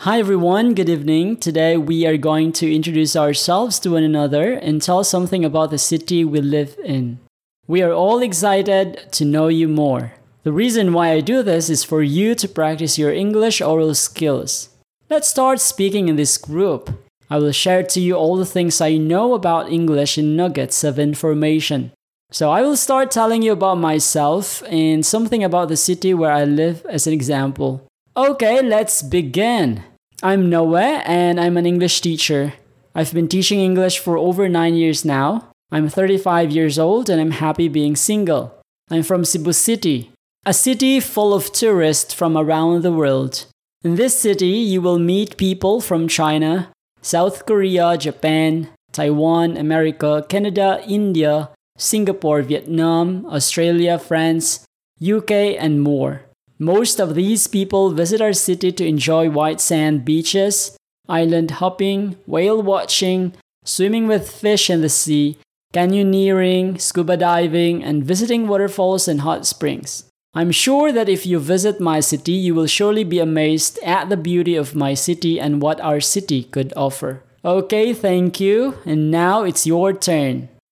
Hi everyone, good evening. Today we are going to introduce ourselves to one another and tell something about the city we live in. We are all excited to know you more. The reason why I do this is for you to practice your English oral skills. Let's start speaking in this group. I will share to you all the things I know about English in nuggets of information. So I will start telling you about myself and something about the city where I live as an example. Okay, let's begin. I'm Noah and I'm an English teacher. I've been teaching English for over 9 years now. I'm 35 years old and I'm happy being single. I'm from Cebu City, a city full of tourists from around the world. In this city, you will meet people from China, South Korea, Japan, Taiwan, America, Canada, India, Singapore, Vietnam, Australia, France, UK, and more. Most of these people visit our city to enjoy white sand beaches, island hopping, whale watching, swimming with fish in the sea, canyoneering, scuba diving, and visiting waterfalls and hot springs. I'm sure that if you visit my city, you will surely be amazed at the beauty of my city and what our city could offer. Okay, thank you, and now it's your turn.